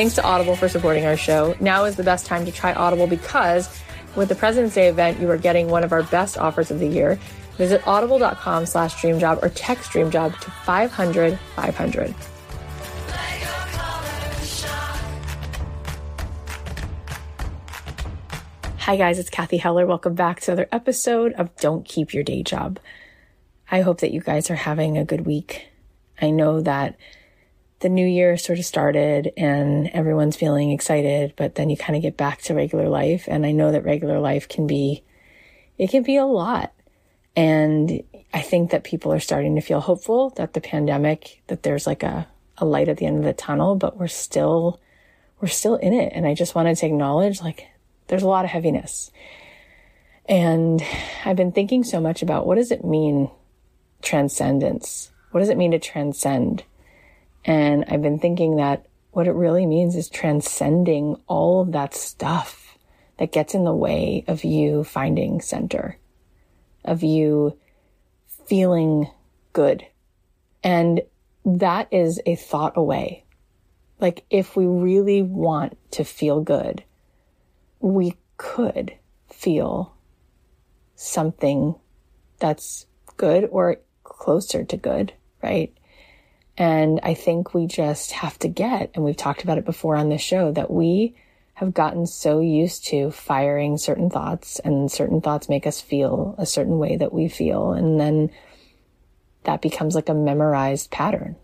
Thanks to Audible for supporting our show. Now is the best time to try Audible because with the President's Day event, you are getting one of our best offers of the year. Visit audible.com slash dreamjob or text dreamjob to 500 500. Hi guys, it's Cathy Heller. Welcome back to another episode of Don't Keep Your Day Job. I hope that you guys are having a good week. I know that the new year sort of started and everyone's feeling excited, but then you kind of get back to regular life. And I know that regular life can be, it can be a lot. And I think that people are starting to feel hopeful that the pandemic, that there's like a, a light at the end of the tunnel, but we're still, we're still in it. And I just wanted to acknowledge like there's a lot of heaviness. And I've been thinking so much about what does it mean transcendence? What does it mean to transcend? And I've been thinking that what it really means is transcending all of that stuff that gets in the way of you finding center, of you feeling good. And that is a thought away. Like if we really want to feel good, we could feel something that's good or closer to good, right? And I think we just have to get, and we've talked about it before on this show, that we have gotten so used to firing certain thoughts and certain thoughts make us feel a certain way that we feel. And then that becomes like a memorized pattern.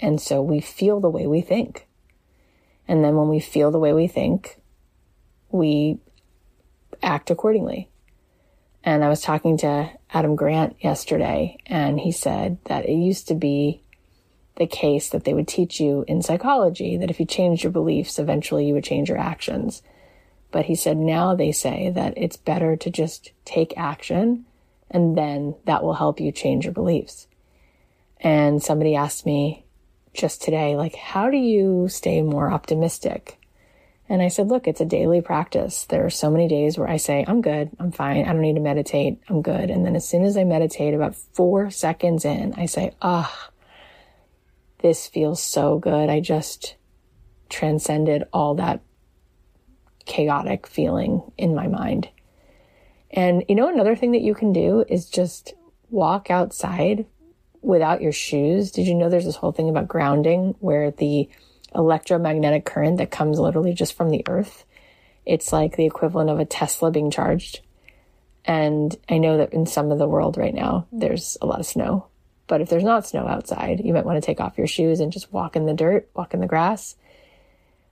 And so we feel the way we think. And then when we feel the way we think, we act accordingly. And I was talking to Adam Grant yesterday, and he said that it used to be the case that they would teach you in psychology that if you changed your beliefs, eventually you would change your actions. But he said now they say that it's better to just take action and then that will help you change your beliefs. And somebody asked me just today, like, how do you stay more optimistic? And I said, look, it's a daily practice. There are so many days where I say, I'm good. I'm fine. I don't need to meditate. I'm good. And then as soon as I meditate about four seconds in, I say, ah, oh, this feels so good. I just transcended all that chaotic feeling in my mind. And you know, another thing that you can do is just walk outside without your shoes. Did you know there's this whole thing about grounding where the electromagnetic current that comes literally just from the earth, it's like the equivalent of a Tesla being charged. And I know that in some of the world right now, there's a lot of snow. But if there's not snow outside, you might want to take off your shoes and just walk in the dirt, walk in the grass.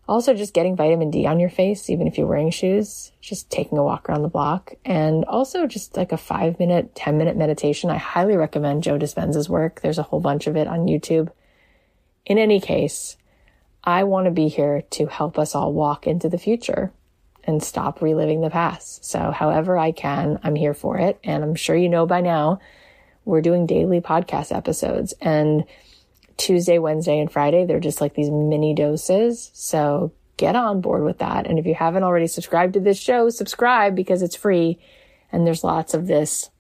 Also, just getting vitamin D on your face, even if you're wearing shoes, just taking a walk around the block. And also just like a five minute, 10 minute meditation. I highly recommend Joe Dispenza's work. There's a whole bunch of it on YouTube. In any case, I want to be here to help us all walk into the future and stop reliving the past. So however I can, I'm here for it. And I'm sure you know by now we're doing daily podcast episodes and Tuesday, Wednesday, and Friday, they're just like these mini doses. So get on board with that. And if you haven't already subscribed to this show, subscribe because it's free and there's lots of this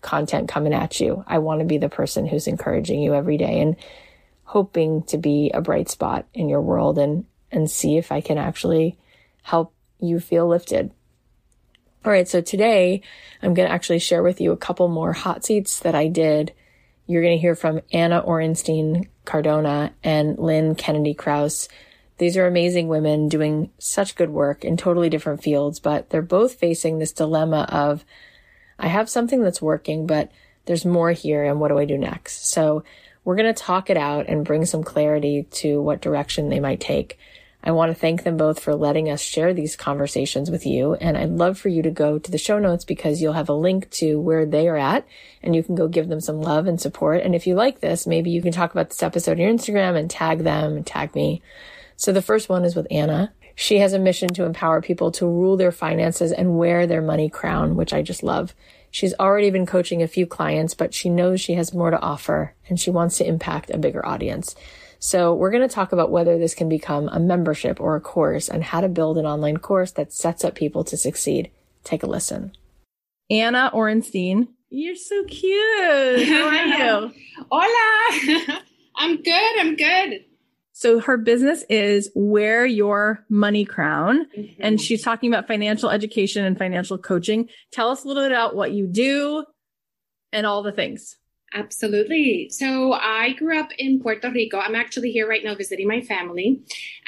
content coming at you. I want to be the person who's encouraging you every day and hoping to be a bright spot in your world and, and see if I can actually help you feel lifted. All right. So today I'm going to actually share with you a couple more hot seats that I did. You're going to hear from Anna Orenstein Cardona and Lynn Kennedy Krause. These are amazing women doing such good work in totally different fields, but they're both facing this dilemma of, I have something that's working, but there's more here and what do I do next? So we're going to talk it out and bring some clarity to what direction they might take. I want to thank them both for letting us share these conversations with you. And I'd love for you to go to the show notes because you'll have a link to where they are at and you can go give them some love and support. And if you like this, maybe you can talk about this episode on your Instagram and tag them and tag me. So the first one is with Anna. She has a mission to empower people to rule their finances and wear their money crown, which I just love. She's already been coaching a few clients, but she knows she has more to offer and she wants to impact a bigger audience. So we're going to talk about whether this can become a membership or a course and how to build an online course that sets up people to succeed. Take a listen. Anna Orenstein. You're so cute. How are you? Hola. I'm good. I'm good. So her business is Wear Your Money Crown. Mm-hmm. And she's talking about financial education and financial coaching. Tell us a little bit about what you do and all the things. Absolutely. So I grew up in Puerto Rico. I'm actually here right now visiting my family.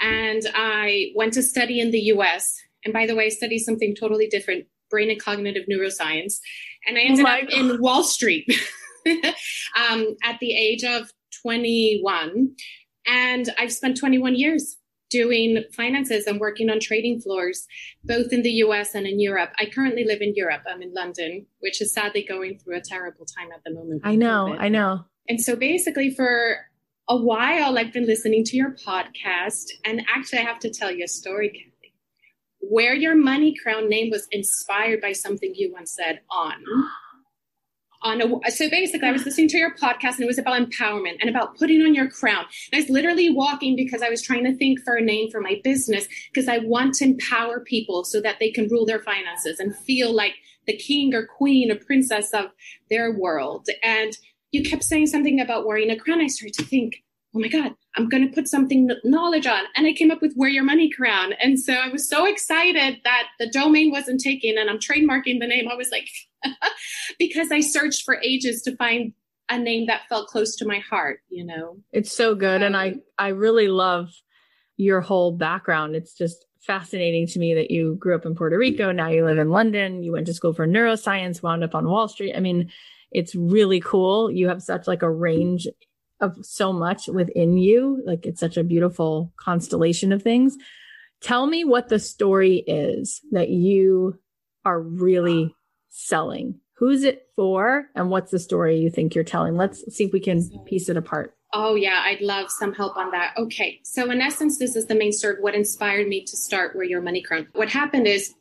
And I went to study in the US. And by the way, I studied something totally different brain and cognitive neuroscience. And I oh ended oh up God. in Wall Street um, at the age of 21. And I've spent 21 years doing finances and working on trading floors, both in the US and in Europe. I currently live in Europe. I'm in London, which is sadly going through a terrible time at the moment. I know, COVID. I know. And so basically, for a while, I've been listening to your podcast. And actually, I have to tell you a story, Cathy. Wear Your Money Crown name was inspired by something you once said on on a so basically I was listening to your podcast and it was about empowerment and about putting on your crown. And I was literally walking because I was trying to think for a name for my business because I want to empower people so that they can rule their finances and feel like the king or queen or princess of their world. And you kept saying something about wearing a crown. I started to think, oh my God, I'm going to put something knowledge on. And I came up with Wear Your Money Crown. And so I was so excited that the domain wasn't taken and I'm trademarking the name. I was like, because I searched for ages to find a name that felt close to my heart, you know. It's so good um, and I I really love your whole background. It's just fascinating to me that you grew up in Puerto Rico, now you live in London, you went to school for neuroscience, wound up on Wall Street. I mean, it's really cool. You have such like a range of so much within you. Like it's such a beautiful constellation of things. Tell me what the story is that you are really selling. Who's it for and what's the story you think you're telling? Let's see if we can piece it apart. Oh, yeah, I'd love some help on that. Okay, so in essence, this is the main story. What inspired me to start Wear Your Money Crown? What happened is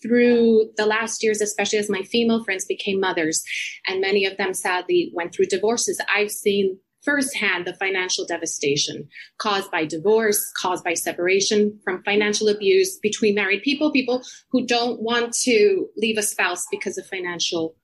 through the last years, especially as my female friends became mothers, and many of them sadly went through divorces, I've seen firsthand the financial devastation caused by divorce, caused by separation, from financial abuse between married people, people who don't want to leave a spouse because of financial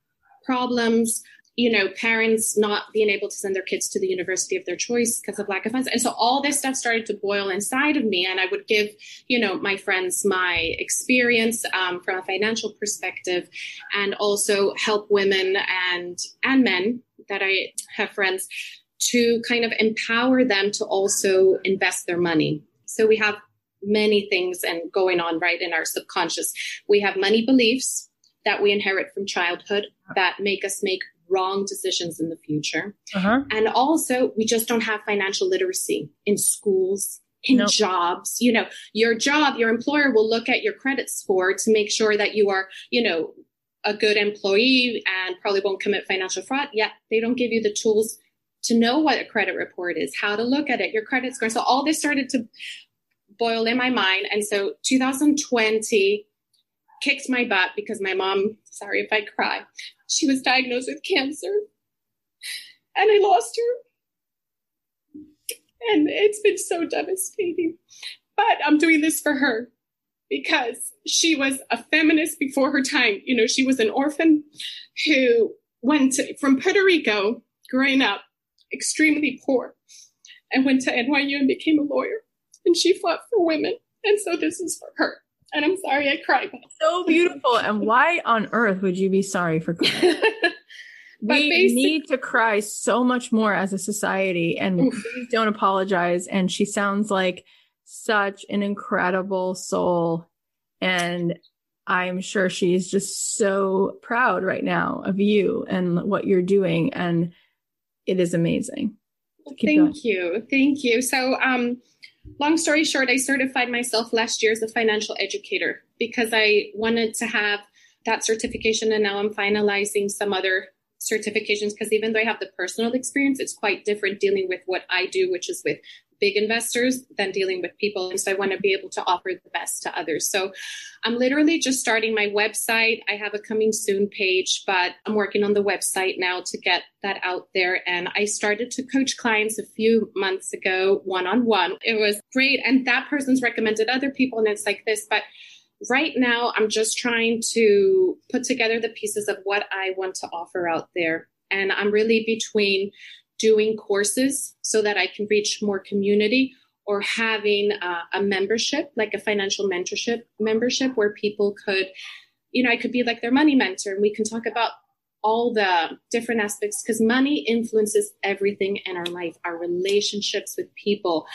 problems, you know, parents not being able to send their kids to the university of their choice because of lack of funds. And so all this stuff started to boil inside of me. And I would give, you know, my friends my experience um, from a financial perspective and also help women and, and men that I have friends to kind of empower them to also invest their money. So we have many things and going on right in our subconscious. We have money beliefs that we inherit from childhood that make us make wrong decisions in the future. Uh-huh. And also, we just don't have financial literacy in schools, in nope. jobs. You know, your job, your employer will look at your credit score to make sure that you are, you know, a good employee and probably won't commit financial fraud. Yet they don't give you the tools to know what a credit report is, how to look at it, your credit score. So all this started to boil in my mind. And so 2020 kicked my butt because my mom, sorry if I cry, she was diagnosed with cancer and I lost her. And it's been so devastating. But I'm doing this for her because she was a feminist before her time. You know, she was an orphan who went to, from Puerto Rico growing up extremely poor and went to NYU and became a lawyer. And she fought for women. And so this is for her. And I'm sorry I cried. So beautiful. And why on earth would you be sorry for crying? we need to cry so much more as a society and oof. please don't apologize. And she sounds like such an incredible soul. And I'm sure she's just so proud right now of you and what you're doing. And it is amazing. Thank going. you. Thank you. So, um, long story short, I certified myself last year as a financial educator because I wanted to have that certification. And now I'm finalizing some other certifications because even though I have the personal experience, it's quite different dealing with what I do, which is with big investors than dealing with people. And so I want to be able to offer the best to others. So I'm literally just starting my website. I have a coming soon page, but I'm working on the website now to get that out there. And I started to coach clients a few months ago, one on one. It was great. And that person's recommended other people. And it's like this, but right now I'm just trying to put together the pieces of what I want to offer out there. And I'm really between doing courses so that I can reach more community or having uh, a membership, like a financial mentorship membership, where people could, you know, I could be like their money mentor and we can talk about all the different aspects because money influences everything in our life, our relationships with people,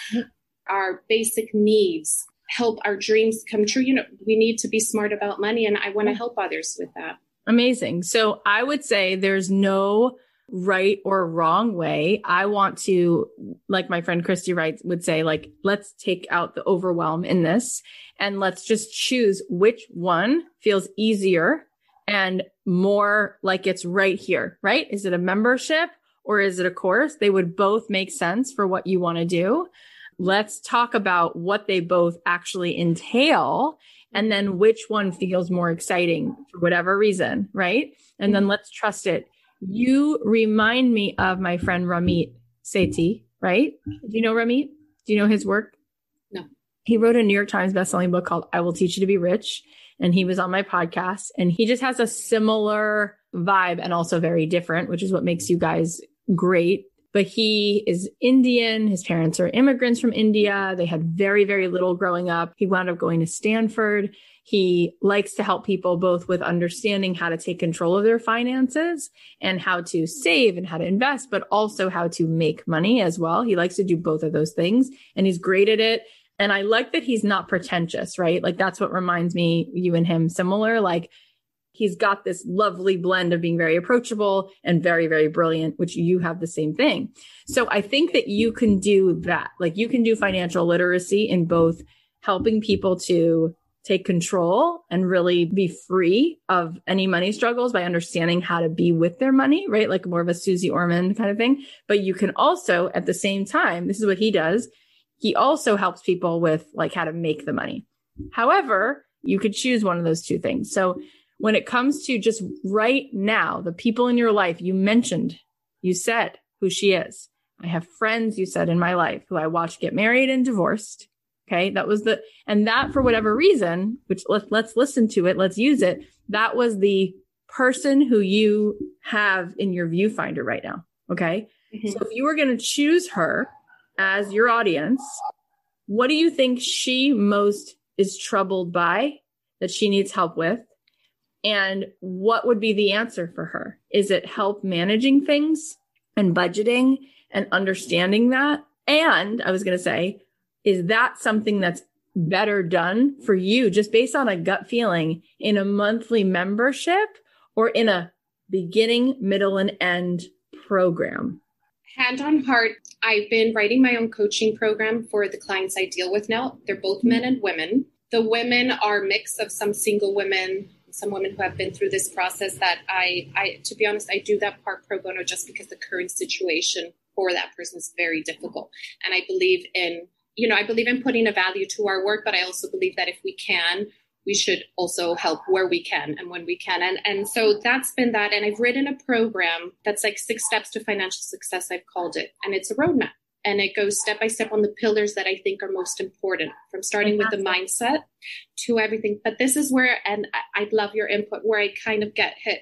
our basic needs, help our dreams come true. You know, we need to be smart about money and I want to help others with that. Amazing. So I would say there's no right or wrong way. I want to, like my friend Christy Wright would say, like, let's take out the overwhelm in this and let's just choose which one feels easier and more like it's right here, right? Is it a membership or is it a course? They would both make sense for what you want to do. Let's talk about what they both actually entail and then which one feels more exciting for whatever reason, right? And then mm-hmm. let's trust it. You remind me of my friend Ramit Sethi, right? Do you know Ramit? Do you know his work? No. He wrote a New York Times bestselling book called I Will Teach You to Be Rich. And he was on my podcast and he just has a similar vibe and also very different, which is what makes you guys great. But he is Indian. His parents are immigrants from India. They had very, very little growing up. He wound up going to Stanford. He likes to help people both with understanding how to take control of their finances and how to save and how to invest, but also how to make money as well. He likes to do both of those things and he's great at it. And I like that he's not pretentious, right? Like that's what reminds me, you and him similar. Like he's got this lovely blend of being very approachable and very, very brilliant, which you have the same thing. So I think that you can do that. Like you can do financial literacy in both helping people to take control and really be free of any money struggles by understanding how to be with their money, right? Like more of a Suze Orman kind of thing. But you can also at the same time, this is what he does he also helps people with like how to make the money. However, you could choose one of those two things. So when it comes to just right now, the people in your life you mentioned, you said who she is. I have friends you said in my life who I watched get married and divorced. Okay. That was the, and that for whatever reason, which let's, let's listen to it. Let's use it. That was the person who you have in your viewfinder right now. Okay. Mm-hmm. So if you were going to choose her as your audience, what do you think she most is troubled by that she needs help with? And what would be the answer for her? Is it help managing things and budgeting and understanding that? And I was going to say, is that something that's better done for you just based on a gut feeling in a monthly membership or in a beginning, middle, and end program? hand on heart, I've been writing my own coaching program for the clients I deal with now. They're both men and women. The women are mix of some single women, some women who have been through this process that I, I to be honest, I do that part pro bono just because the current situation for that person is very difficult. And I believe in, you know, I believe in putting a value to our work, but I also believe that if we can, we should also help where we can and when we can. And, and so that's been that. And I've written a program that's like six steps to financial success, I've called it. And it's a roadmap. And it goes step by step on the pillars that I think are most important, from starting with the mindset to everything. But this is where, and I'd love your input, where I kind of get hit.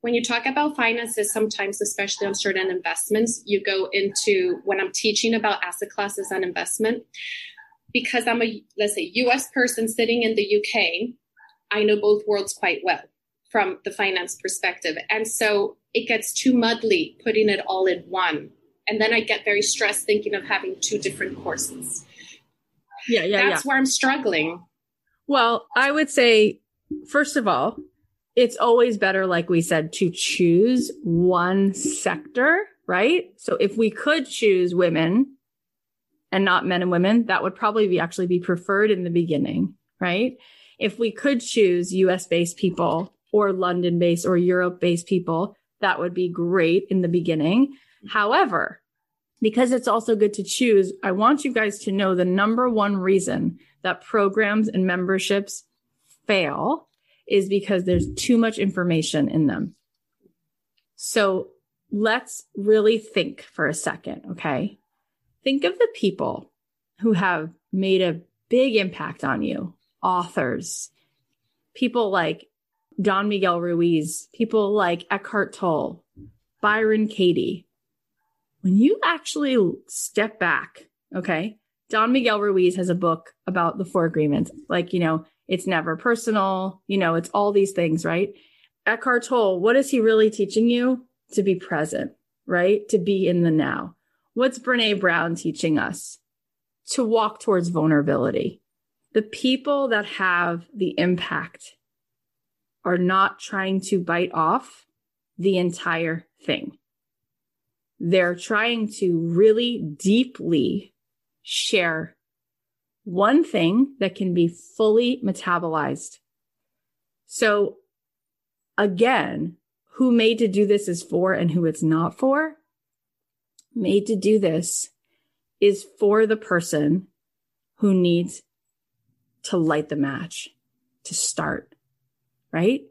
When you talk about finances, sometimes, especially on certain investments, you go into when I'm teaching about asset classes and investment, because I'm a, let's say, US person sitting in the UK, I know both worlds quite well from the finance perspective. And so it gets too muddly putting it all in one. And then I get very stressed thinking of having two different courses. Yeah, yeah, That's yeah. where I'm struggling. Well, I would say, first of all, it's always better, like we said, to choose one sector, right? So if we could choose women and not men and women, that would probably be actually be preferred in the beginning, right? If we could choose US based people or London based or Europe based people, that would be great in the beginning. Mm-hmm. However, because it's also good to choose, I want you guys to know the number one reason that programs and memberships fail is because there's too much information in them. So let's really think for a second. Okay. Think of the people who have made a big impact on you authors, people like Don Miguel Ruiz, people like Eckhart Tolle, Byron Katie. When you actually step back, okay, Don Miguel Ruiz has a book about the four agreements. Like, you know, it's never personal, you know, it's all these things, right? Eckhart Tolle, what is he really teaching you? To be present, right? To be in the now. What's Brene Brown teaching us? To walk towards vulnerability. The people that have the impact are not trying to bite off the entire thing. They're trying to really deeply share one thing that can be fully metabolized. So again, who made to do this is for and who it's not for, made to do this is for the person who needs to light the match, to start, right?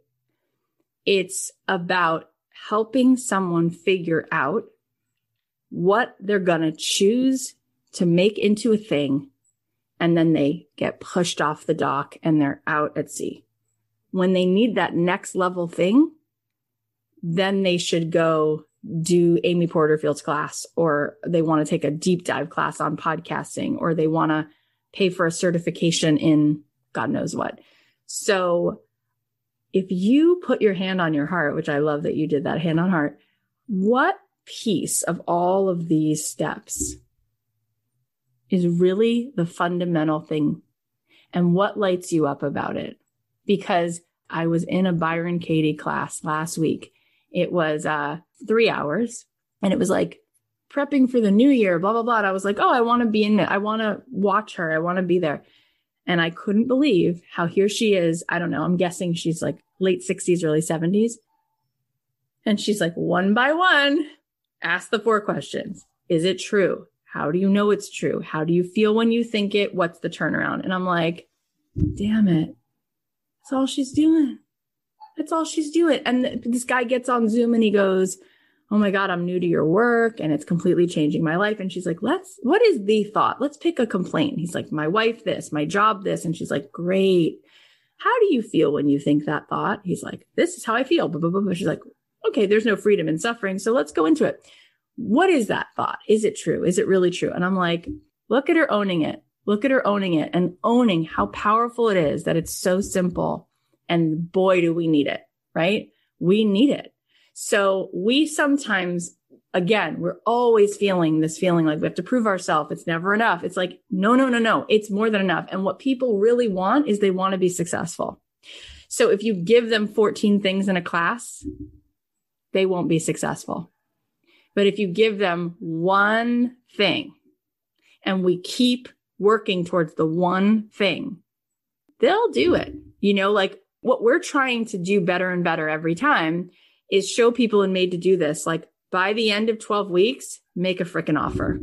It's about helping someone figure out what they're going to choose to make into a thing. And then they get pushed off the dock and they're out at sea. When they need that next level thing, then they should go do Amy Porterfield's class, or they want to take a deep dive class on podcasting, or they want to pay for a certification in God knows what. So if you put your hand on your heart, which I love that you did that hand on heart, what piece of all of these steps is really the fundamental thing and what lights you up about it? Because I was in a Byron Katie class last week. It was uh, three hours and it was like prepping for the new year, blah, blah, blah. And I was like, oh, I want to be in it. I want to watch her. I want to be there. And I couldn't believe how here she is. I don't know. I'm guessing she's like late 60s, early 70s. And she's like, one by one, ask the four questions. Is it true? How do you know it's true? How do you feel when you think it? What's the turnaround? And I'm like, damn it. That's all she's doing. That's all she's doing. And this guy gets on Zoom and he goes, Oh my God, I'm new to your work and it's completely changing my life. And she's like, Let's, what is the thought? Let's pick a complaint. He's like, My wife, this, my job, this. And she's like, Great. How do you feel when you think that thought? He's like, This is how I feel. She's like, Okay, there's no freedom in suffering. So let's go into it. What is that thought? Is it true? Is it really true? And I'm like, Look at her owning it. Look at her owning it and owning how powerful it is that it's so simple. And boy, do we need it, right? We need it. So we sometimes, again, we're always feeling this feeling like we have to prove ourselves. It's never enough. It's like, no, no, no, no. It's more than enough. And what people really want is they want to be successful. So if you give them 14 things in a class, they won't be successful. But if you give them one thing and we keep working towards the one thing, they'll do it. You know, like what we're trying to do better and better every time is show people and made to do this. Like by the end of 12 weeks, make a freaking offer.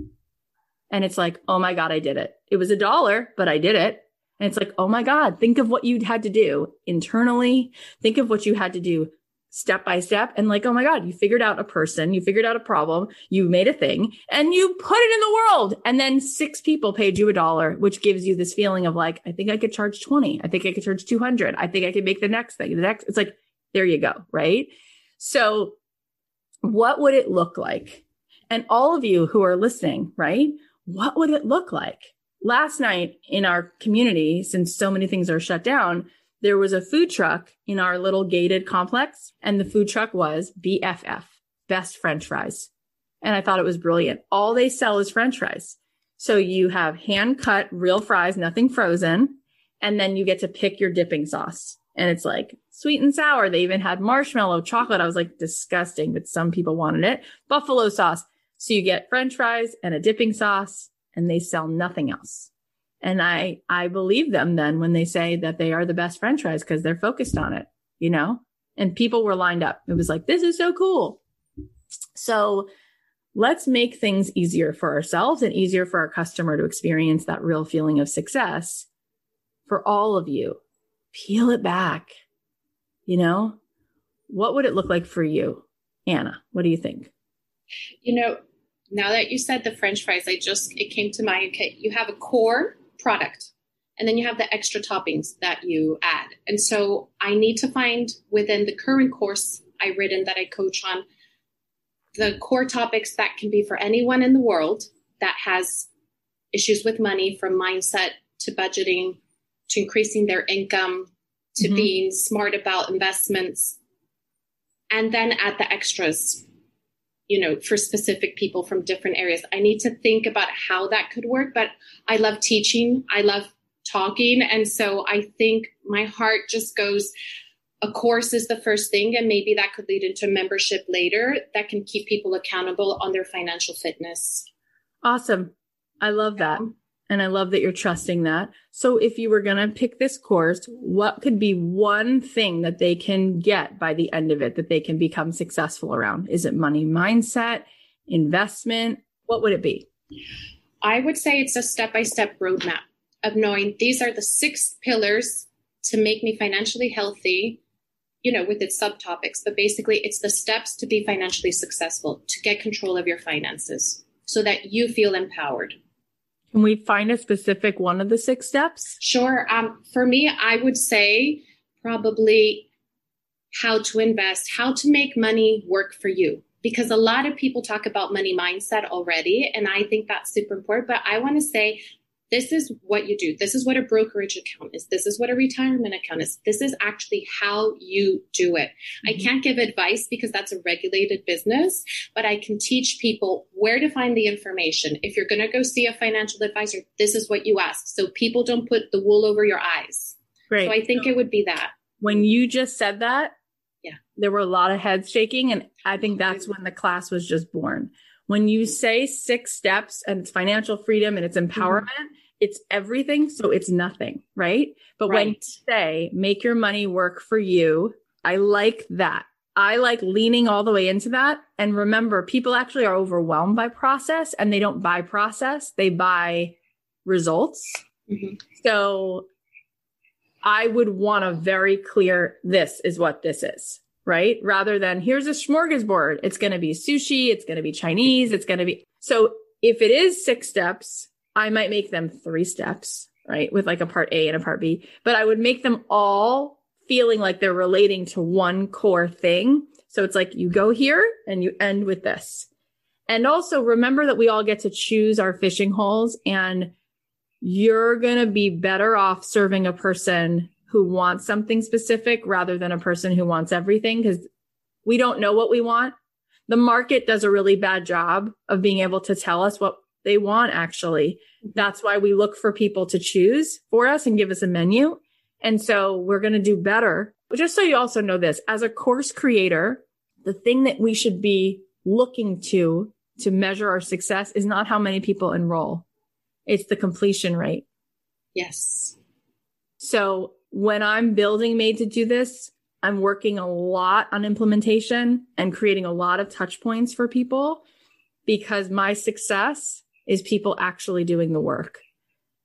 And it's like, oh my God, I did it. It was a dollar, but I did it. And it's like, oh my God, think of what you'd had to do internally. Think of what you had to do step by step. And like, oh my God, you figured out a person, you figured out a problem, you made a thing and you put it in the world. And then six people paid you a dollar, which gives you this feeling of like, I think I could charge 20. I think I could charge 200. I think I could make the next thing. The next, it's like, there you go. Right. So what would it look like? And all of you who are listening, right? What would it look like? Last night in our community, since so many things are shut down, there was a food truck in our little gated complex, and the food truck was BFF, best French fries. And I thought it was brilliant. All they sell is French fries. So you have hand cut real fries, nothing frozen, and then you get to pick your dipping sauce and it's like sweet and sour. They even had marshmallow chocolate. I was like, disgusting, but some people wanted it. Buffalo sauce. So you get french fries and a dipping sauce and they sell nothing else. And I, I believe them then when they say that they are the best french fries because they're focused on it, you know, and people were lined up. It was like, this is so cool. So let's make things easier for ourselves and easier for our customer to experience that real feeling of success for all of you peel it back. You know, what would it look like for you? Anna, what do you think? You know, now that you said the french fries, I just, it came to mind. Okay, you have a core product and then you have the extra toppings that you add. And so I need to find within the current course I written that I coach on the core topics that can be for anyone in the world that has issues with money from mindset to budgeting to increasing their income to mm-hmm. being smart about investments and then add the extras you know for specific people from different areas. I need to think about how that could work but i love teaching. I love talking. And so i think my heart just goes a course is the first thing and maybe that could lead into membership later that can keep people accountable on their financial fitness. Awesome. I love that and I love that you're trusting that. So if you were going to pick this course, what could be one thing that they can get by the end of it that they can become successful around? Is it money mindset, investment? What would it be? I would say it's a step by step roadmap of knowing these are the six pillars to make me financially healthy, you know, with its subtopics. But basically, it's the steps to be financially successful, to get control of your finances so that you feel empowered. Can we find a specific one of the six steps? Sure. Um, for me, I would say probably how to invest, how to make money work for you. Because a lot of people talk about money mindset already, and I think that's super important. But I want to say this is what you do. This is what a brokerage account is. This is what a retirement account is. This is actually how you do it. Mm-hmm. I can't give advice because that's a regulated business, but I can teach people where to find the information. If you're going to go see a financial advisor, this is what you ask. So people don't put the wool over your eyes. Great. So I think it would be that. When you just said that, yeah, there were a lot of heads shaking. And I think that's when the class was just born. When you say six steps and it's financial freedom and it's empowerment, mm-hmm it's everything, so it's nothing, right? But right. when you say make your money work for you, I like that. I like leaning all the way into that. And remember, people actually are overwhelmed by process and they don't buy process, they buy results. Mm-hmm. So I would want a very clear this is what this is, right? Rather than here's a smorgasbord. It's going to be sushi. It's going to be Chinese. It's going to be. So if it is six steps, I might make them three steps, right? With like a part A and a part B, but I would make them all feeling like they're relating to one core thing. So it's like you go here and you end with this. And also remember that we all get to choose our fishing holes and you're going to be better off serving a person who wants something specific rather than a person who wants everything because we don't know what we want. The market does a really bad job of being able to tell us what they want actually. That's why we look for people to choose for us and give us a menu. And so we're going to do better. But just so you also know this, as a course creator, the thing that we should be looking to to measure our success is not how many people enroll. It's the completion rate. Yes. So when I'm building made to do this, I'm working a lot on implementation and creating a lot of touch points for people because my success is people actually doing the work.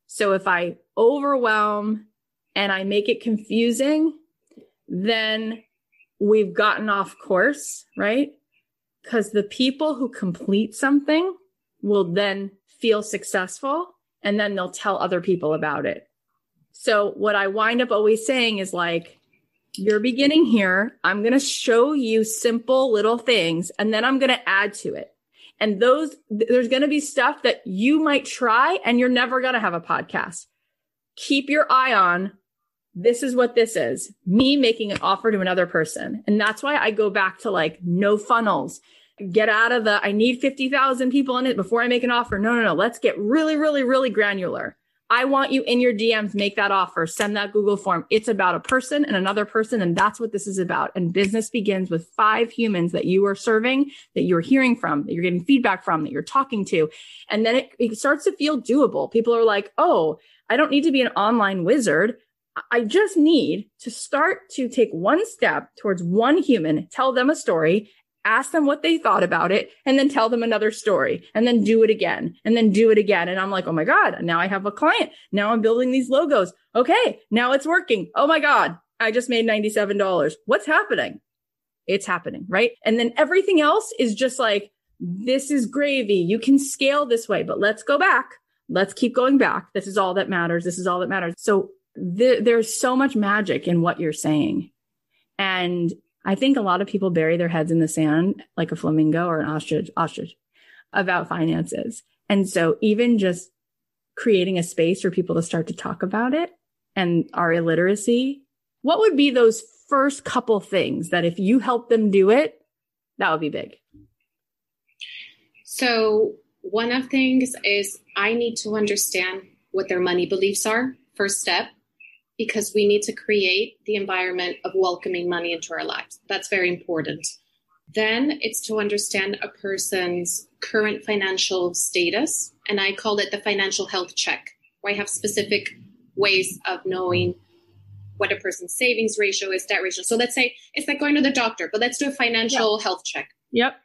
So if I overwhelm and I make it confusing, then we've gotten off course, right? Because the people who complete something will then feel successful and then they'll tell other people about it. So what I wind up always saying is like, you're beginning here. I'm going to show you simple little things and then I'm going to add to it. And those, there's going to be stuff that you might try and you're never going to have a podcast. Keep your eye on this is what this is me making an offer to another person. And that's why I go back to like no funnels. Get out of the, I need 50,000 people in it before I make an offer. No, no, no. Let's get really, really, really granular. I want you in your DMs, make that offer, send that Google form. It's about a person and another person. And that's what this is about. And business begins with five humans that you are serving, that you're hearing from, that you're getting feedback from, that you're talking to. And then it, it starts to feel doable. People are like, oh, I don't need to be an online wizard. I just need to start to take one step towards one human, tell them a story, ask them what they thought about it and then tell them another story and then do it again and then do it again. And I'm like, oh my God, now I have a client. Now I'm building these logos. Okay. Now it's working. Oh my God. I just made $97. What's happening? It's happening. Right. And then everything else is just like, this is gravy. You can scale this way, but let's go back. Let's keep going back. This is all that matters. This is all that matters. So th- there's so much magic in what you're saying. And I think a lot of people bury their heads in the sand like a flamingo or an ostrich, ostrich about finances. And so even just creating a space for people to start to talk about it and our illiteracy, what would be those first couple things that if you help them do it, that would be big? So, one of things is I need to understand what their money beliefs are, first step, because we need to create the environment of welcoming money into our lives. That's very important. Then it's to understand a person's current financial status. And I call it the financial health check, where I have specific ways of knowing what a person's savings ratio is, debt ratio. So let's say it's like going to the doctor, but let's do a financial health check. Yep.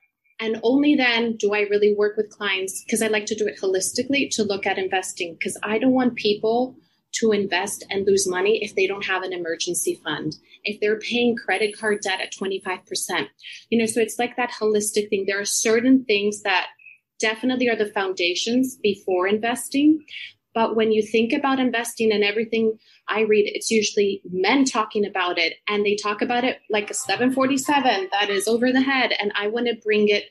And only then do I really work with clients because I like to do it holistically to look at investing because I don't want people to invest and lose money if they don't have an emergency fund, if they're paying credit card debt at 25%. You know, so it's like that holistic thing. There are certain things that definitely are the foundations before investing. But when you think about investing and everything I read, it's usually men talking about it and they talk about it like a 747 that is over the head. And I want to bring it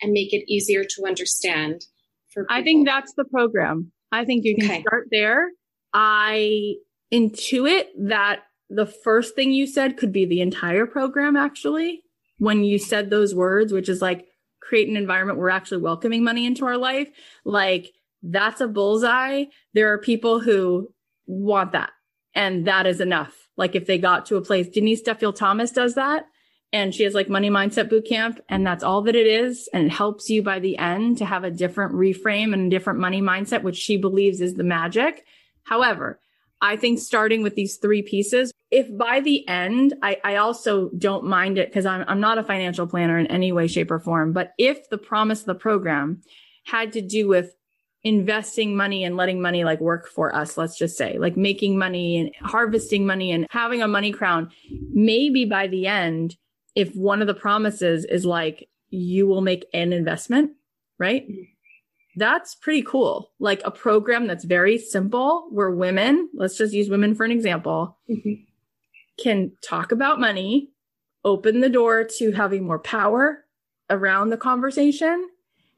and make it easier to understand. For. I think that's the program. I think you can okay. start there I intuit that the first thing you said could be the entire program, actually, when you said those words, which is like create an environment where we're actually welcoming money into our life. Like that's a bullseye. There are people who want that, and that is enough. Like if they got to a place, Denise Duffield Thomas does that. And she has like money mindset boot camp and that's all that it is. And it helps you by the end to have a different reframe and a different money mindset, which she believes is the magic However, I think starting with these three pieces, if by the end, I, I also don't mind it because I'm, I'm not a financial planner in any way, shape, or form. But if the promise of the program had to do with investing money and letting money like work for us, let's just say, like making money and harvesting money and having a money crown, maybe by the end, if one of the promises is like, you will make an investment, right? Mm-hmm. That's pretty cool. Like a program that's very simple where women, let's just use women for an example, mm-hmm. can talk about money, open the door to having more power around the conversation,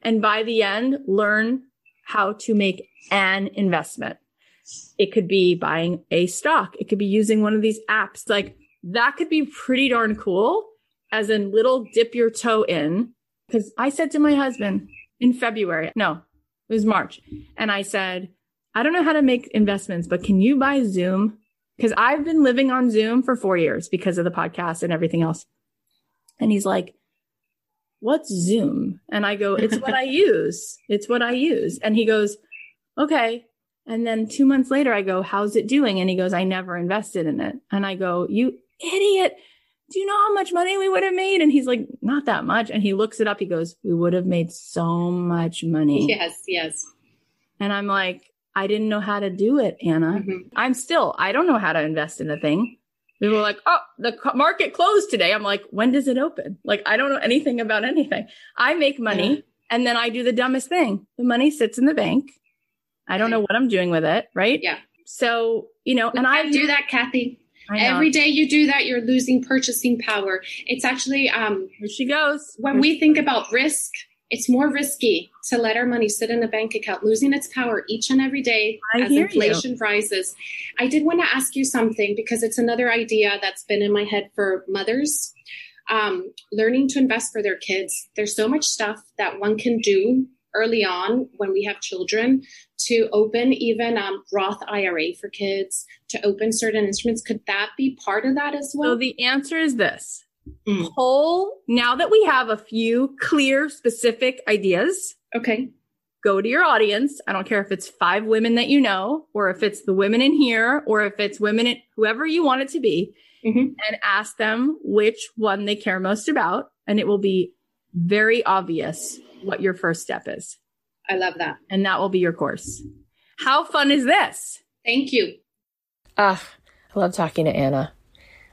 and by the end, learn how to make an investment. It could be buying a stock. It could be using one of these apps. Like that could be pretty darn cool as a little dip your toe in. Cause I said to my husband in February, no, it was March. And I said, I don't know how to make investments, but can you buy Zoom? Because I've been living on Zoom for four years because of the podcast and everything else. And he's like, What's Zoom? And I go, It's what I use. It's what I use. And he goes, Okay. And then two months later, I go, How's it doing? And he goes, I never invested in it. And I go, You idiot do you know how much money we would have made? And he's like, not that much. And he looks it up. He goes, we would have made so much money. Yes, yes. And I'm like, I didn't know how to do it, Anna. Mm-hmm. I'm still, I don't know how to invest in a thing. We were like, oh, the market closed today. I'm like, when does it open? Like, I don't know anything about anything. I make money yeah. and then I do the dumbest thing. The money sits in the bank. I don't know what I'm doing with it. Right. Yeah. So, you know, we and I do that, Cathy. Every day you do that, you're losing purchasing power. It's actually um here she goes. When we think about risk, it's more risky to let our money sit in a bank account, losing its power each and every day I as inflation you. rises. I did want to ask you something because it's another idea that's been in my head for mothers. Um, learning to invest for their kids. There's so much stuff that one can do early on when we have children to open even um, Roth IRA for kids, to open certain instruments. Could that be part of that as well? So the answer is this. Mm. Whole, now that we have a few clear, specific ideas. Okay. Go to your audience. I don't care if it's five women that you know, or if it's the women in here, or if it's women, in, whoever you want it to be, mm-hmm. and ask them which one they care most about. And it will be very obvious what your first step is. I love that. And that will be your course. How fun is this? Thank you. Ah, I love talking to Anna.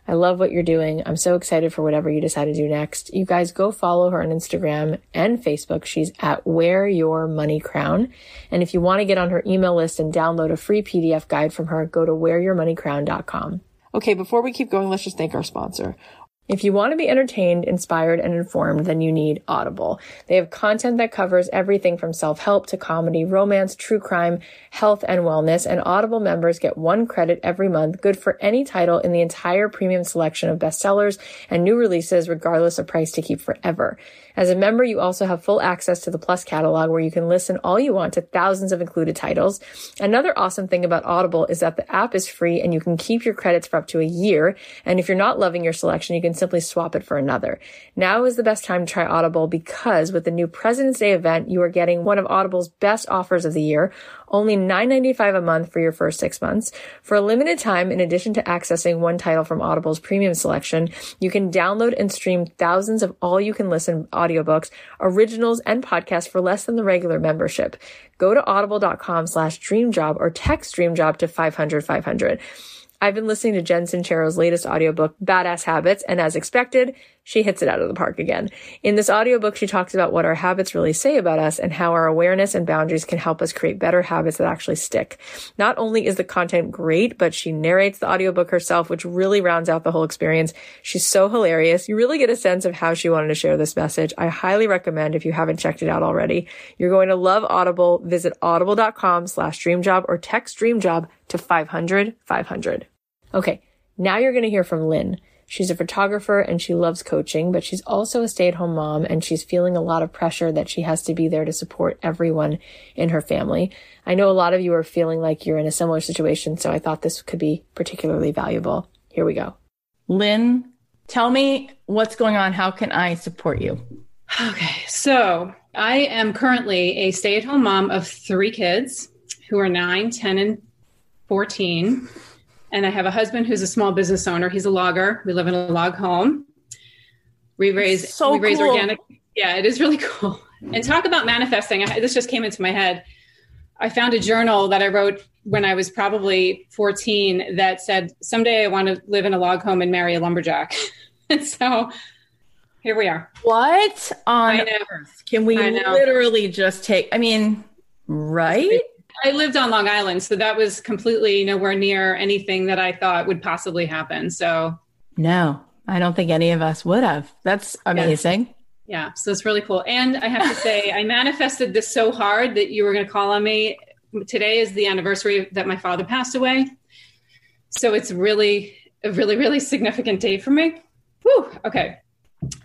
I love what you're doing. I'm so excited for whatever you decide to do next. You guys go follow her on Instagram and Facebook. She's at Wear Your Money Crown. And if you want to get on her email list and download a free PDF guide from her, go to wearyourmoneycrown.com. Okay, before we keep going, let's just thank our sponsor. If you want to be entertained, inspired, and informed, then you need Audible. They have content that covers everything from self-help to comedy, romance, true crime, health, and wellness, and Audible members get one credit every month, good for any title in the entire premium selection of bestsellers and new releases, regardless of price to keep forever. As a member, you also have full access to the Plus catalog where you can listen all you want to thousands of included titles. Another awesome thing about Audible is that the app is free and you can keep your credits for up to a year. And if you're not loving your selection, you can simply swap it for another. Now is the best time to try Audible because with the new President's Day event, you are getting one of Audible's best offers of the year only $9.95 a month for your first six months. For a limited time, in addition to accessing one title from Audible's premium selection, you can download and stream thousands of all you can listen audiobooks, originals, and podcasts for less than the regular membership. Go to audible.com slash dreamjob or text dreamjob to 500 500. I've been listening to Jen Sincero's latest audiobook, Badass Habits, and as expected, she hits it out of the park again. In this audiobook, she talks about what our habits really say about us and how our awareness and boundaries can help us create better habits that actually stick. Not only is the content great, but she narrates the audiobook herself, which really rounds out the whole experience. She's so hilarious. You really get a sense of how she wanted to share this message. I highly recommend if you haven't checked it out already. You're going to love Audible. Visit audible.com slash dreamjob or text dreamjob to 500 500. Okay, now you're going to hear from Lynne. She's a photographer and she loves coaching, but she's also a stay at home mom and she's feeling a lot of pressure that she has to be there to support everyone in her family. I know a lot of you are feeling like you're in a similar situation, so I thought this could be particularly valuable. Here we go. Lynne, tell me what's going on. How can I support you? Okay, so I am currently a stay at home mom of three kids who are 9, 10, and 14. And I have a husband who's a small business owner. He's a logger. We live in a log home. We raise so we raise cool. organic. Yeah, it is really cool. And talk about manifesting. I, this just came into my head. I found a journal that I wrote when I was probably 14 that said, "Someday I want to live in a log home and marry a lumberjack." and so here we are. What on earth can we literally just take? I mean, right? I lived on Long Island, so that was completely nowhere near anything that I thought would possibly happen. So No, I don't think any of us would have. That's amazing. Yeah, so it's really cool. And I have to say, I manifested this so hard that you were going to call on me. Today is the anniversary that my father passed away. So it's really, a really, really significant day for me. Whew. Okay.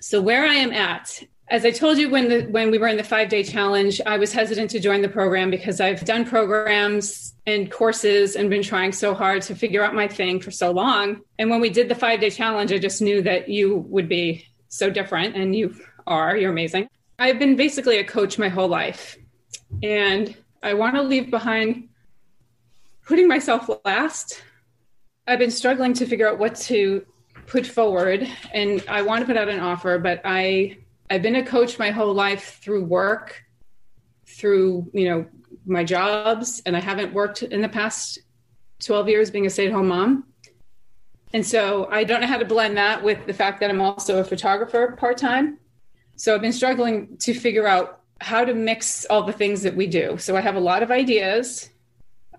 So where I am at, as I told you when the when we were in the five day challenge, I was hesitant to join the program because I've done programs and courses and been trying so hard to figure out my thing for so long. And when we did the five day challenge, I just knew that you would be so different and you are, you're amazing. I've been basically a coach my whole life. And I want to leave behind putting myself last. I've been struggling to figure out what to put forward and I want to put out an offer, but I I've been a coach my whole life through work, through, you know, my jobs, and I haven't worked in the past 12 years being a stay-at-home mom. And so I don't know how to blend that with the fact that I'm also a photographer part-time. So I've been struggling to figure out how to mix all the things that we do. So I have a lot of ideas.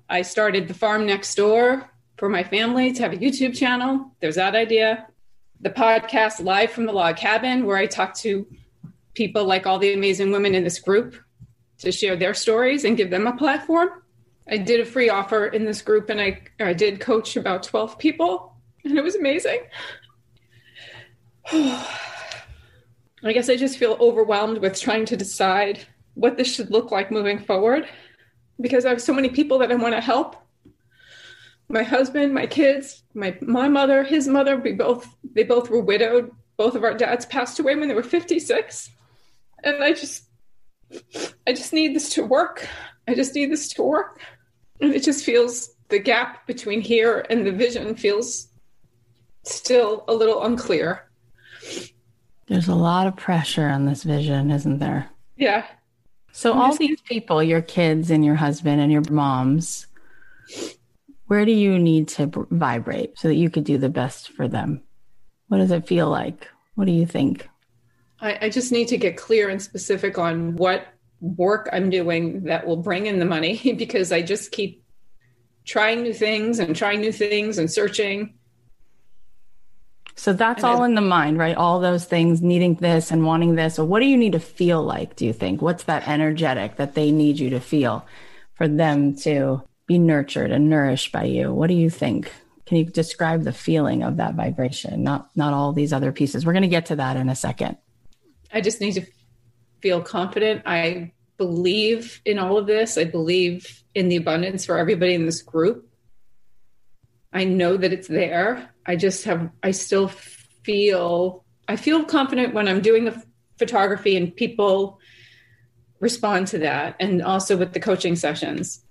I started the farm next door for my family to have a YouTube channel. There's that idea. The podcast live from the log cabin, where I talk to people like all the amazing women in this group to share their stories and give them a platform. I did a free offer in this group and I, I did coach about 12 people, and it was amazing. I guess I just feel overwhelmed with trying to decide what this should look like moving forward because I have so many people that I want to help. My husband, my kids, my my mother, his mother, we both they both were widowed. Both of our dads passed away when they were 56. And I just I just need this to work. I just need this to work. And it just feels the gap between here and the vision feels still a little unclear. There's a lot of pressure on this vision, isn't there? Yeah. So I'm all just- these people, your kids and your husband and your moms, where do you need to vibrate so that you could do the best for them? What does it feel like? What do you think? I, I just need to get clear and specific on what work I'm doing that will bring in the money because I just keep trying new things and trying new things and searching. So that's all in the mind, right? All those things, needing this and wanting this. So what do you need to feel like, do you think? What's that energetic that they need you to feel for them to be nurtured and nourished by you? What do you think? Can you describe the feeling of that vibration? Not not all these other pieces. We're going to get to that in a second. I just need to feel confident. I believe in all of this. I believe in the abundance for everybody in this group. I know that it's there. I just have, I still feel, I feel confident when I'm doing the photography and people respond to that and also with the coaching sessions.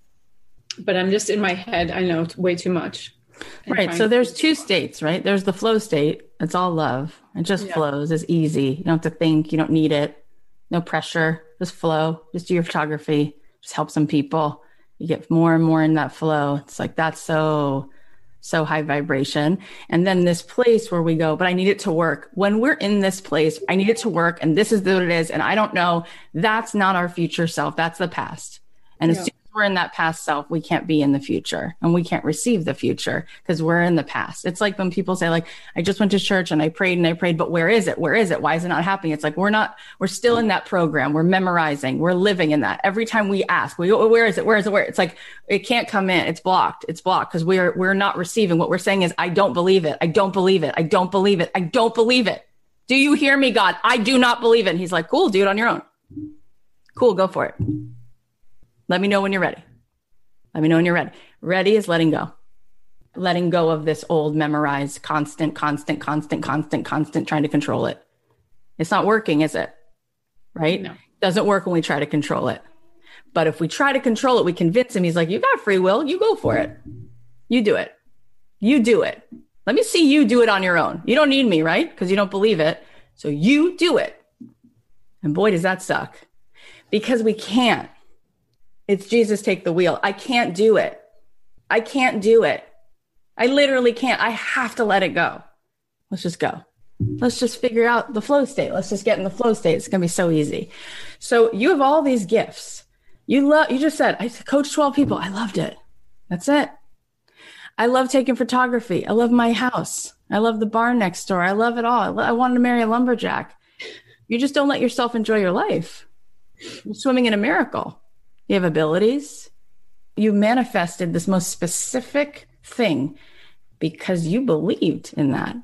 But I'm just in my head, I know way too much. Right. So there's two states, right? There's the flow state. It's all love. It just yeah. flows. It's easy. You don't have to think. You don't need it. No pressure. Just flow. Just do your photography. Just help some people. You get more and more in that flow. It's like that's so so high vibration. And then this place where we go, but I need it to work. When we're in this place, I need it to work. And this is what it is. And I don't know. That's not our future self. That's the past. And yeah. as soon we're in that past self, we can't be in the future and we can't receive the future because we're in the past. It's like when people say, like, I just went to church and I prayed and I prayed, but where is it? Where is it? Why is it not happening? It's like we're not, we're still in that program. We're memorizing, we're living in that. Every time we ask, we go, oh, where is it? Where is it? Where? It's like it can't come in. It's blocked. It's blocked because we're we're not receiving. What we're saying is, I don't believe it. I don't believe it. I don't believe it. I don't believe it. Do you hear me, God? I do not believe it. And he's like, cool, do it on your own. Cool, go for it. Let me know when you're ready. Let me know when you're ready. Ready is letting go. Letting go of this old memorized constant, constant, constant, constant, constant trying to control it. It's not working, is it? Right? No. Doesn't work when we try to control it. But if we try to control it, we convince him. He's like, You got free will. You go for it. You do it. You do it. Let me see you do it on your own. You don't need me, right? Because you don't believe it. So you do it. And boy, does that suck because we can't. It's Jesus take the wheel. I can't do it. I can't do it. I literally can't. I have to let it go. Let's just go. Let's just figure out the flow state. Let's just get in the flow state. It's going to be so easy. So you have all these gifts. You love, you just said, I coached 12 people. I loved it. That's it. I love taking photography. I love my house. I love the barn next door. I love it all. I wanted to marry a lumberjack. You just don't let yourself enjoy your life. You're swimming in a miracle. You have abilities. You manifested this most specific thing because you believed in that.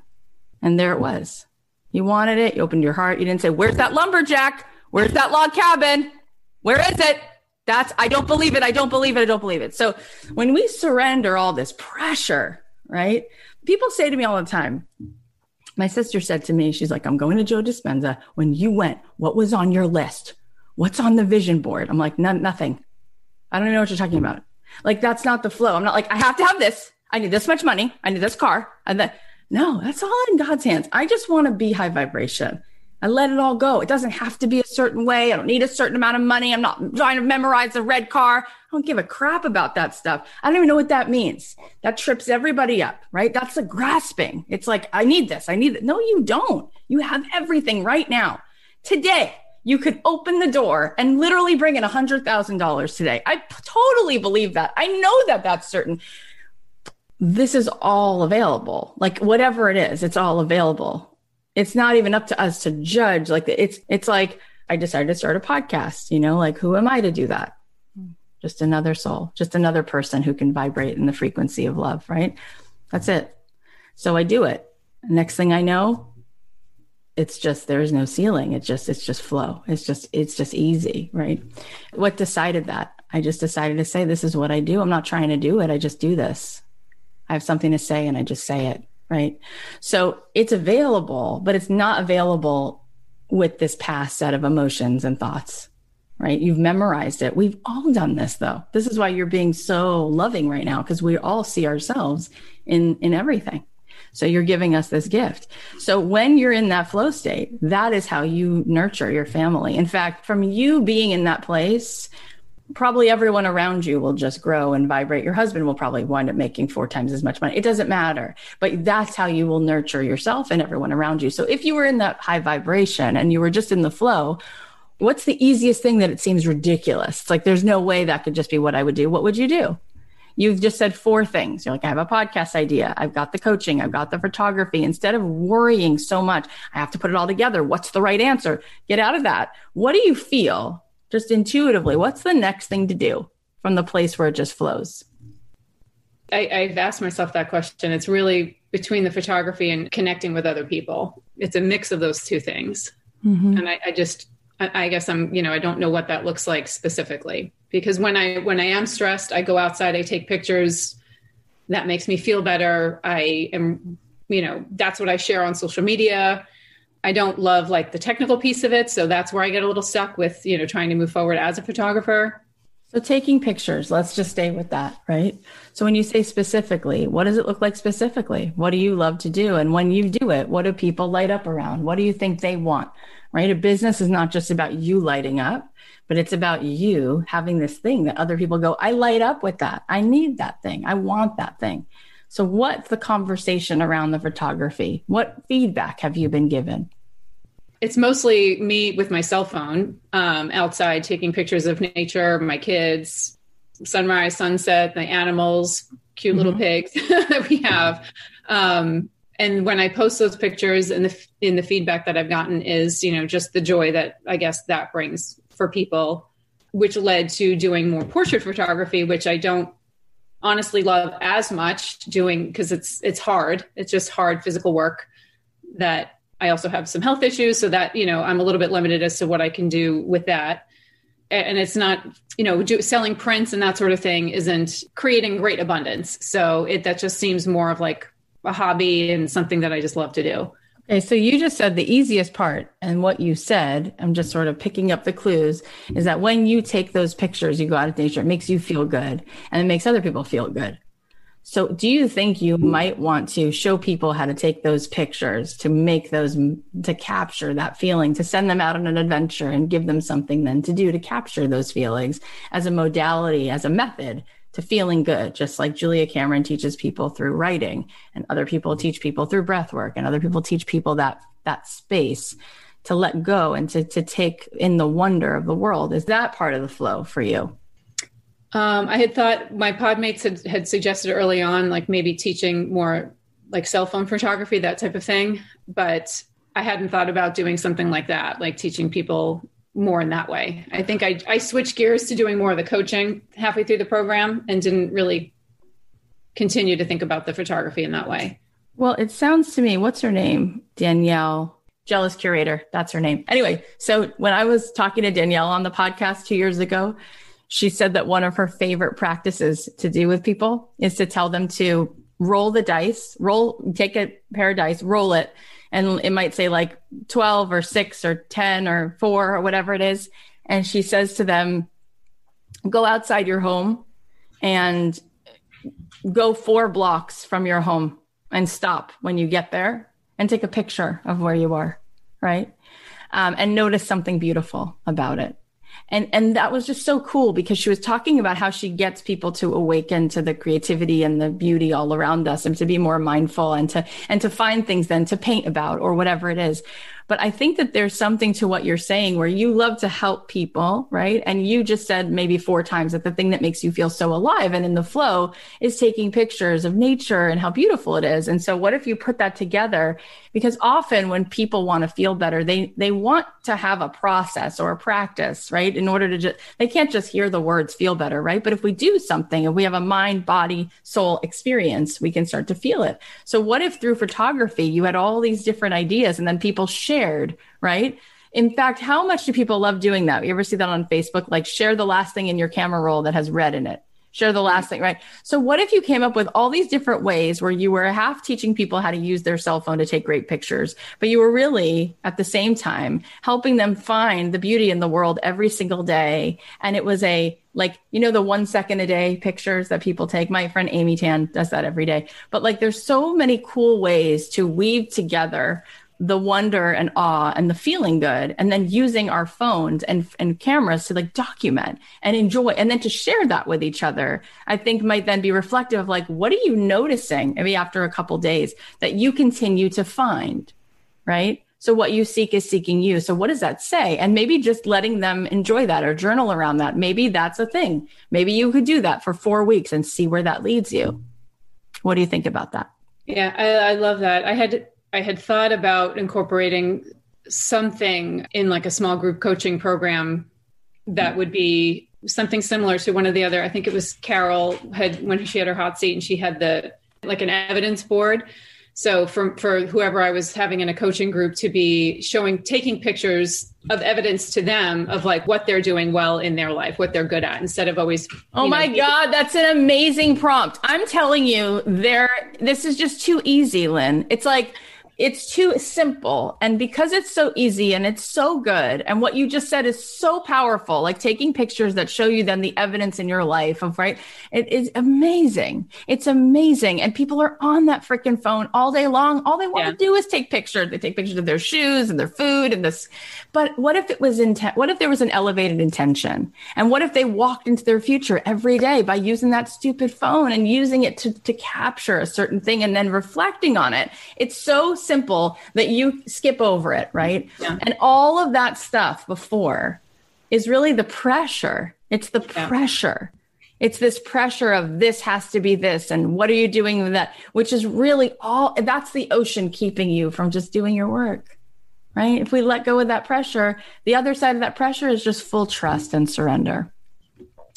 And there it was. You wanted it. You opened your heart. You didn't say, Where's that lumberjack? Where's that log cabin? Where is it? That's, I don't believe it. I don't believe it. I don't believe it. So when we surrender all this pressure, right? People say to me all the time, my sister said to me, she's like, I'm going to Joe Dispenza. When you went, what was on your list? What's on the vision board? I'm like, nothing. I don't even know what you're talking about. Like, that's not the flow. I'm not like, I have to have this. I need this much money. I need this car. And then, no, that's all in God's hands. I just want to be high vibration. I let it all go. It doesn't have to be a certain way. I don't need a certain amount of money. I'm not trying to memorize the red car. I don't give a crap about that stuff. I don't even know what that means. That trips everybody up, right? That's a grasping. It's like, I need this. I need it. No, you don't. You have everything right now. Today, you could open the door and literally bring in $100,000 today. I totally believe that. I know that that's certain. This is all available. Like whatever it is, it's all available. It's not even up to us to judge. Like it's, it's like I decided to start a podcast, you know, like who am I to do that? Just another soul, just another person who can vibrate in the frequency of love, right? That's it. So I do it. Next thing I know, it's just there's no ceiling. It's just it's just flow. It's just it's just easy right? What decided that? I just decided to say this is what i do. I'm not trying to do it. I just do this. I have something to say and i just say it right? So it's available but it's not available with this past set of emotions and thoughts right? You've memorized it. We've all done this though. This is why you're being so loving right now because we all see ourselves in in everything so you're giving us this gift. So when you're in that flow state, that is how you nurture your family. In fact, from you being in that place, probably everyone around you will just grow and vibrate. Your husband will probably wind up making four times as much money. It doesn't matter, but that's how you will nurture yourself and everyone around you. So if you were in that high vibration and you were just in the flow, what's the easiest thing that it seems ridiculous? It's like, there's no way that could just be what I would do. What would you do? You've just said four things. You're like, I have a podcast idea. I've got the coaching. I've got the photography. Instead of worrying so much, I have to put it all together. What's the right answer? Get out of that. What do you feel just intuitively? What's the next thing to do from the place where it just flows? I, have asked myself that question. It's really between the photography and connecting with other people. It's a mix of those two things. Mm-hmm. And I, I just, I, I guess I'm, you know, I don't know what that looks like specifically because when I when I am stressed, I go outside, I take pictures. That makes me feel better. I am, you know, that's what I share on social media. I don't love like the technical piece of it, so that's where I get a little stuck with, you know, trying to move forward as a photographer. So taking pictures, let's just stay with that, right? So when you say specifically, what does it look like specifically? What do you love to do? And when you do it, what do people light up around? What do you think they want? Right? A business is not just about you lighting up but it's about you having this thing that other people go, I light up with that. I need that thing. I want that thing. So, what's the conversation around the photography? What feedback have you been given? It's mostly me with my cell phone um, outside taking pictures of nature, my kids, sunrise, sunset, the animals, cute mm-hmm. little pigs that we have. Um, and when I post those pictures and the in the feedback that I've gotten is, you know, just the joy that I guess that brings for people, which led to doing more portrait photography, which I don't honestly love as much doing because it's it's hard. It's just hard physical work that I also have some health issues, so that you know I'm a little bit limited as to what I can do with that. And it's not, you know, do, selling prints and that sort of thing isn't creating great abundance. So it that just seems more of like a hobby and something that I just love to do. Okay, so you just said the easiest part, and what you said, I'm just sort of picking up the clues, is that when you take those pictures, you go out of nature, it makes you feel good and it makes other people feel good. So, do you think you might want to show people how to take those pictures to make those, to capture that feeling, to send them out on an adventure and give them something then to do to capture those feelings as a modality, as a method to feeling good, just like Julia Cameron teaches people through writing, and other people teach people through breath work, and other people teach people that that space to let go and to to take in the wonder of the world. Is that part of the flow for you? Um, I had thought my podmates had, had suggested early on, like maybe teaching more like cell phone photography, that type of thing. But I hadn't thought about doing something like that, like teaching people more in that way. I think I, I switched gears to doing more of the coaching halfway through the program and didn't really continue to think about the photography in that way. Well, it sounds to me, what's her name? Danielle, jealous curator. That's her name. Anyway, so when I was talking to Danielle on the podcast two years ago, she said that one of her favorite practices to do with people is to tell them to roll the dice, roll, take a pair of dice, roll it, and it might say like 12 or 6 or 10 or 4 or whatever it is. And she says to them go outside your home and go 4 blocks from your home and stop when you get there and take a picture of where you are. Right? Um, and notice something beautiful about it and and that was just so cool because she was talking about how she gets people to awaken to the creativity and the beauty all around us and to be more mindful and to and to find things then to paint about or whatever it is but I think that there's something to what you're saying where you love to help people, right? And you just said maybe four times that the thing that makes you feel so alive and in the flow is taking pictures of nature and how beautiful it is. And so what if you put that together? Because often when people want to feel better, they, they want to have a process or a practice, right? In order to just, they can't just hear the words feel better, right? But if we do something, if we have a mind, body, soul experience, we can start to feel it. So what if through photography, you had all these different ideas and then people share shared, right? In fact, how much do people love doing that? You ever see that on Facebook? Like share the last thing in your camera roll that has red in it. Share the last thing, right? So what if you came up with all these different ways where you were half teaching people how to use their cell phone to take great pictures, but you were really at the same time helping them find the beauty in the world every single day. And it was a like, you know, the one second a day pictures that people take. My friend Amy Tan does that every day. But like there's so many cool ways to weave together the wonder and awe and the feeling good and then using our phones and, and cameras to like document and enjoy and then to share that with each other i think might then be reflective of like what are you noticing maybe after a couple days that you continue to find right So what you seek is seeking you. So what does that say? And maybe just letting them enjoy that or journal around that. Maybe that's a thing. Maybe you could do that for four weeks and see where that leads you. What do you think about that? Yeah, I, I love that. I had I had thought about incorporating something in like a small group coaching program that would be something similar to one of the other. I think it was Carol had when she had her hot seat and she had the like an evidence board so for for whoever I was having in a coaching group to be showing taking pictures of evidence to them of like what they're doing well in their life, what they're good at, instead of always. Oh my know, God, that's an amazing prompt. I'm telling you, there. This is just too easy, Lynne. It's like it's too simple. And because it's so easy and it's so good, and what you just said is so powerful, like taking pictures that show you then the evidence in your life of, right? It is amazing. It's amazing. And people are on that freaking phone all day long. All they want yeah. to do is take pictures. They take pictures of their shoes and their food and this. But what if it was intent? What if there was an elevated intention? And what if they walked into their future every day by using that stupid phone and using it to, to capture a certain thing and then reflecting on it? It's so simple that you skip over it, right? Yeah. And all of that stuff before is really the pressure. It's the yeah. pressure. It's this pressure of this has to be this. And what are you doing with that? Which is really all that's the ocean keeping you from just doing your work, right? If we let go of that pressure, the other side of that pressure is just full trust and surrender.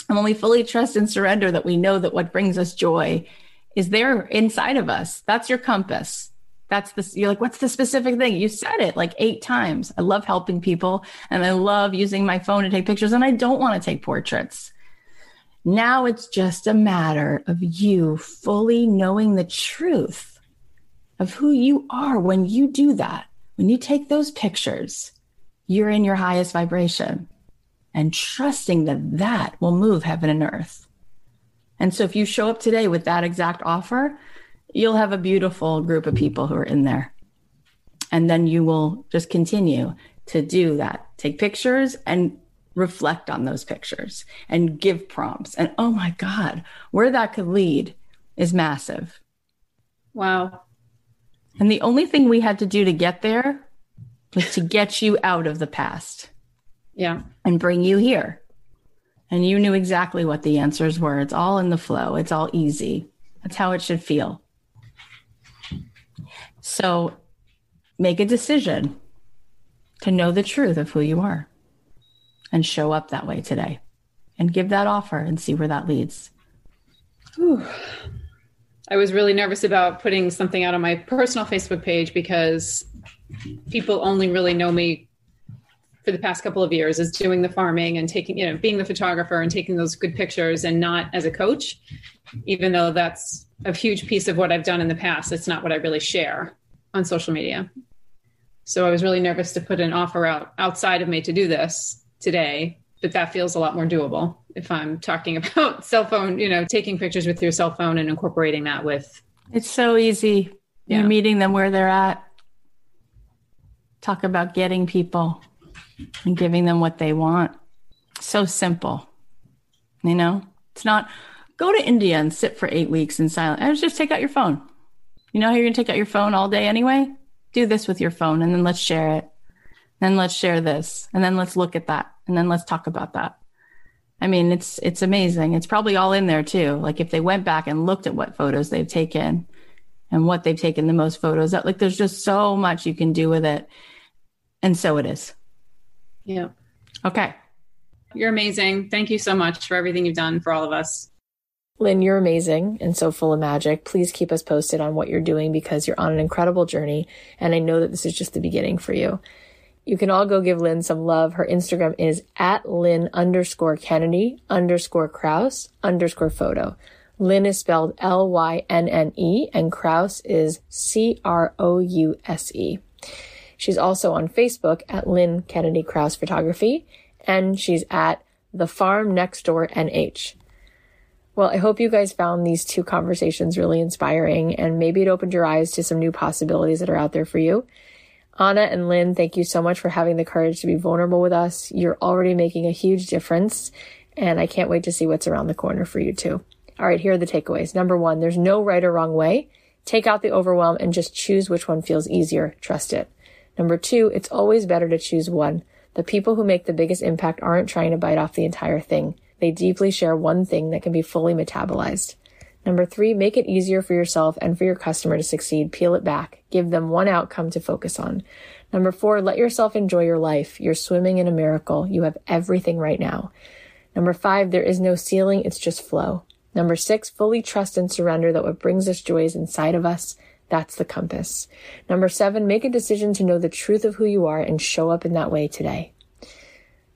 And when we fully trust and surrender that we know that what brings us joy is there inside of us, that's your compass. That's the, you're like, what's the specific thing? You said it like eight times. I love helping people and I love using my phone to take pictures and I don't want to take portraits. Now it's just a matter of you fully knowing the truth of who you are when you do that. When you take those pictures, you're in your highest vibration and trusting that that will move heaven and earth. And so if you show up today with that exact offer, you'll have a beautiful group of people who are in there. And then you will just continue to do that. Take pictures and reflect on those pictures and give prompts. And oh my God, where that could lead is massive. Wow. And the only thing we had to do to get there was to get you out of the past. Yeah. And bring you here. And you knew exactly what the answers were. It's all in the flow, it's all easy. That's how it should feel. So make a decision to know the truth of who you are and show up that way today and give that offer and see where that leads. Whew. I was really nervous about putting something out on my personal Facebook page because people only really know me for the past couple of years as doing the farming and taking, you know, being the photographer and taking those good pictures and not as a coach, even though that's a huge piece of what I've done in the past. It's not what I really share on social media. So I was really nervous to put an offer out outside of me to do this today, but that feels a lot more doable if I'm talking about cell phone, you know, taking pictures with your cell phone and incorporating that with. It's so easy. Yeah. You're meeting them where they're at. Talk about getting people and giving them what they want. So simple. You know, it's not go to India and sit for eight weeks in silence. Just take out your phone. You know how you're going to take out your phone all day anyway? Do this with your phone and then let's share it. Then let's share this and then let's look at that and then let's talk about that. I mean, it's it's amazing. It's probably all in there too. Like if they went back and looked at what photos they've taken and what they've taken the most photos of, like there's just so much you can do with it. And so it is. Yeah. Okay. You're amazing. Thank you so much for everything you've done for all of us. Lynne, you're amazing and so full of magic. Please keep us posted on what you're doing because you're on an incredible journey. And I know that this is just the beginning for you. You can all go give Lynne some love. Her Instagram is at Lynne underscore Kennedy underscore Crouse underscore photo. Lynne is spelled L-Y-N-N-E and Crouse is C-R-O-U-S-E. She's also on Facebook at Lynne Kennedy Crouse Photography and she's at the farm next door NH. Well, I hope you guys found these two conversations really inspiring and maybe it opened your eyes to some new possibilities that are out there for you. Anna and Lynne, thank you so much for having the courage to be vulnerable with us. You're already making a huge difference and I can't wait to see what's around the corner for you too. All right, here are the takeaways. Number one, there's no right or wrong way. Take out the overwhelm and just choose which one feels easier. Trust it. Number two, it's always better to choose one. The people who make the biggest impact aren't trying to bite off the entire thing. They deeply share one thing that can be fully metabolized. Number three, make it easier for yourself and for your customer to succeed. Peel it back. Give them one outcome to focus on. Number four, let yourself enjoy your life. You're swimming in a miracle. You have everything right now. Number five, there is no ceiling. It's just flow. Number six, fully trust and surrender that what brings us joy is inside of us. That's the compass. Number seven, make a decision to know the truth of who you are and show up in that way today.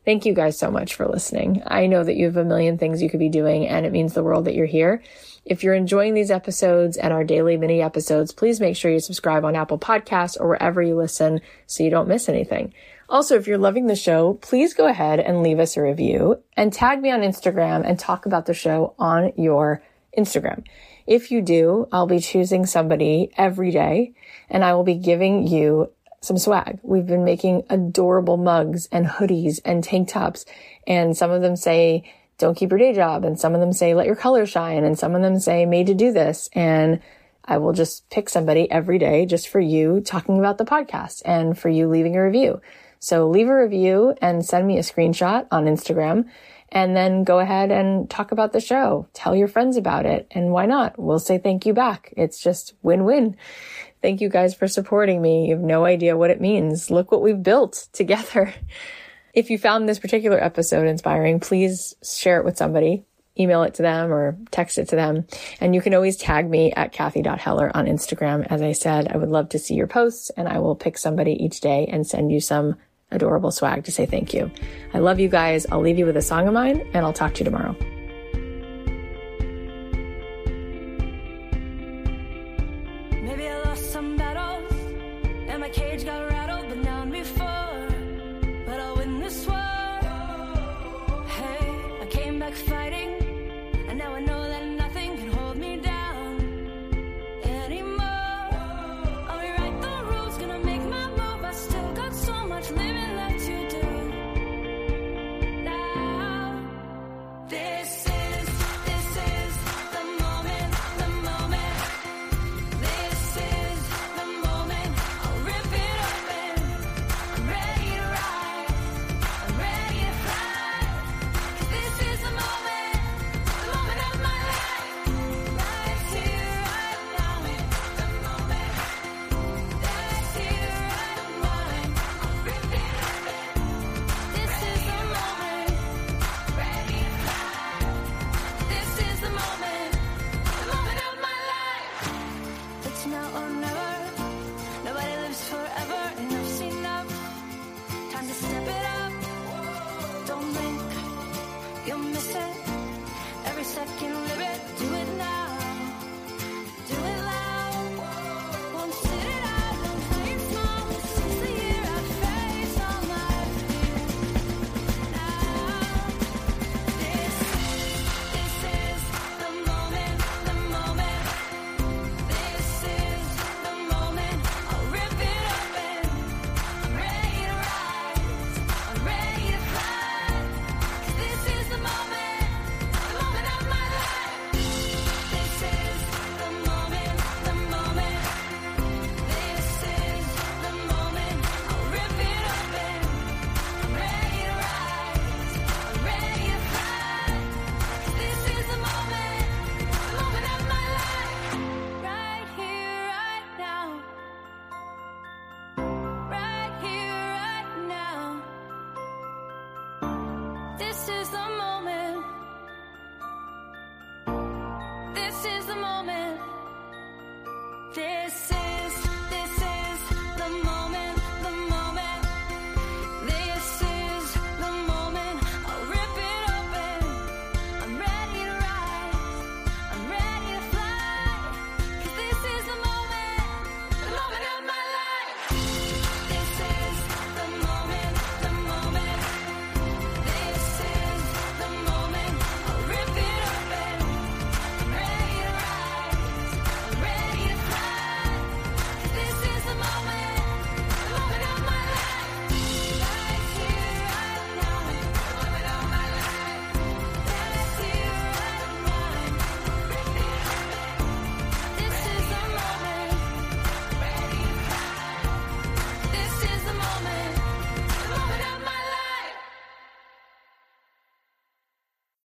Thank you guys so much for listening. I know that you have a million things you could be doing and it means the world that you're here. If you're enjoying these episodes and our daily mini episodes, please make sure you subscribe on Apple Podcasts or wherever you listen so you don't miss anything. Also, if you're loving the show, please go ahead and leave us a review and tag me on Instagram and talk about the show on your Instagram. If you do, I'll be choosing somebody every day and I will be giving you some swag. We've been making adorable mugs and hoodies and tank tops and some of them say, don't keep your day job. And some of them say, let your color shine. And some of them say, made to do this. And I will just pick somebody every day just for you talking about the podcast and for you leaving a review. So leave a review and send me a screenshot on Instagram and then go ahead and talk about the show. Tell your friends about it. And why not? We'll say thank you back. It's just win-win. Thank you guys for supporting me. You have no idea what it means. Look what we've built together. If you found this particular episode inspiring, please share it with somebody. Email it to them or text it to them. And you can always tag me at Cathy.Heller on Instagram. As I said, I would love to see your posts and I will pick somebody each day and send you some adorable swag to say thank you. I love you guys. I'll leave you with a song of mine and I'll talk to you tomorrow.